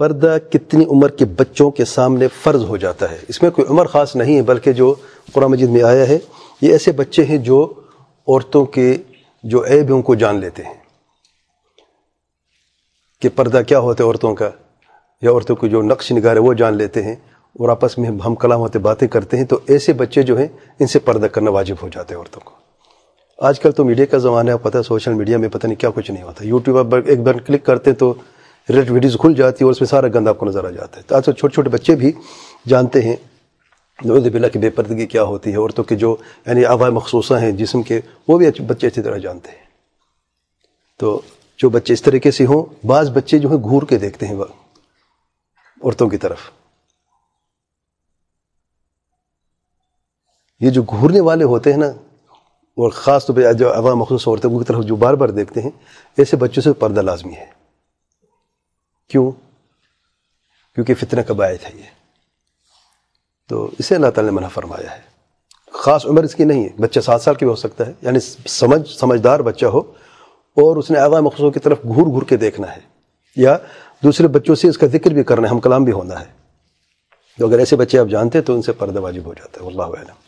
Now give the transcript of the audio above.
پردہ کتنی عمر کے بچوں کے سامنے فرض ہو جاتا ہے۔ اس میں کوئی عمر خاص نہیں ہے، بلکہ جو قرآن مجید میں آیا ہے، یہ ایسے بچے ہیں جو عورتوں کے جو عیب ہیں، ان کو جان لیتے ہیں۔ کہ پردہ کیا ہوتا ہے عورتوں کا؟ یا عورتوں کو جو نقش نگار ہے، وہ جان لیتے ہیں۔ اور آپس میں ہم کلام ہوتے، باتیں کرتے ہیں، تو ایسے بچے جو ہیں، ان سے پردہ کرنا واجب ہو جاتے ہیں عورتوں کو۔ آج کل تو میڈیا کا زمانہ ہے، پتہ ہے، سوشل میڈیا میں پتہ نہیں کیا کچھ نہیں ہوتا۔ یوٹیوب پر ایک بار کلک کرتے تو ریٹ ویڈیوز کھل جاتی ہے اور اس میں سارا گند آپ کو نظر آ جاتا ہے۔ تو آج کل چھوٹے چھوٹے بچے بھی جانتے ہیں نوز بلا کی بے پردگی کیا ہوتی ہے، عورتوں کے جو یعنی آواز مخصوصہ ہیں، جسم کے، وہ بھی بچے اچھی طرح جانتے ہیں۔ تو جو بچے اس طریقے سے ہوں، بعض بچے جو ہیں گھور کے دیکھتے ہیں عورتوں کی طرف۔ یہ جو گھورنے والے ہوتے ہیں نا، اور خاص طور پہ جو عوام مخصوص عورتیں، ان کی طرف جو بار بار دیکھتے ہیں، ایسے بچوں سے پردہ لازمی ہے۔ کیوں؟ کیونکہ فتنہ کا باعث ہے یہ؟ تو اسے اللہ تعالیٰ نے منع فرمایا ہے۔ خاص عمر اس کی نہیں ہے، بچہ سات سال کی بھی ہو سکتا ہے یعنی سمجھ، سمجھدار بچہ ہو اور اس نے عوام مخصوصوں کی طرف گھور گھور کے دیکھنا ہے۔ یا دوسرے بچوں سے اس کا ذکر بھی کرنا ہے، ہم کلام بھی ہونا ہے۔ تو اگر ایسے بچے آپ جانتے تو ان سے پردہ واجب ہو جاتا ہے اللہ علم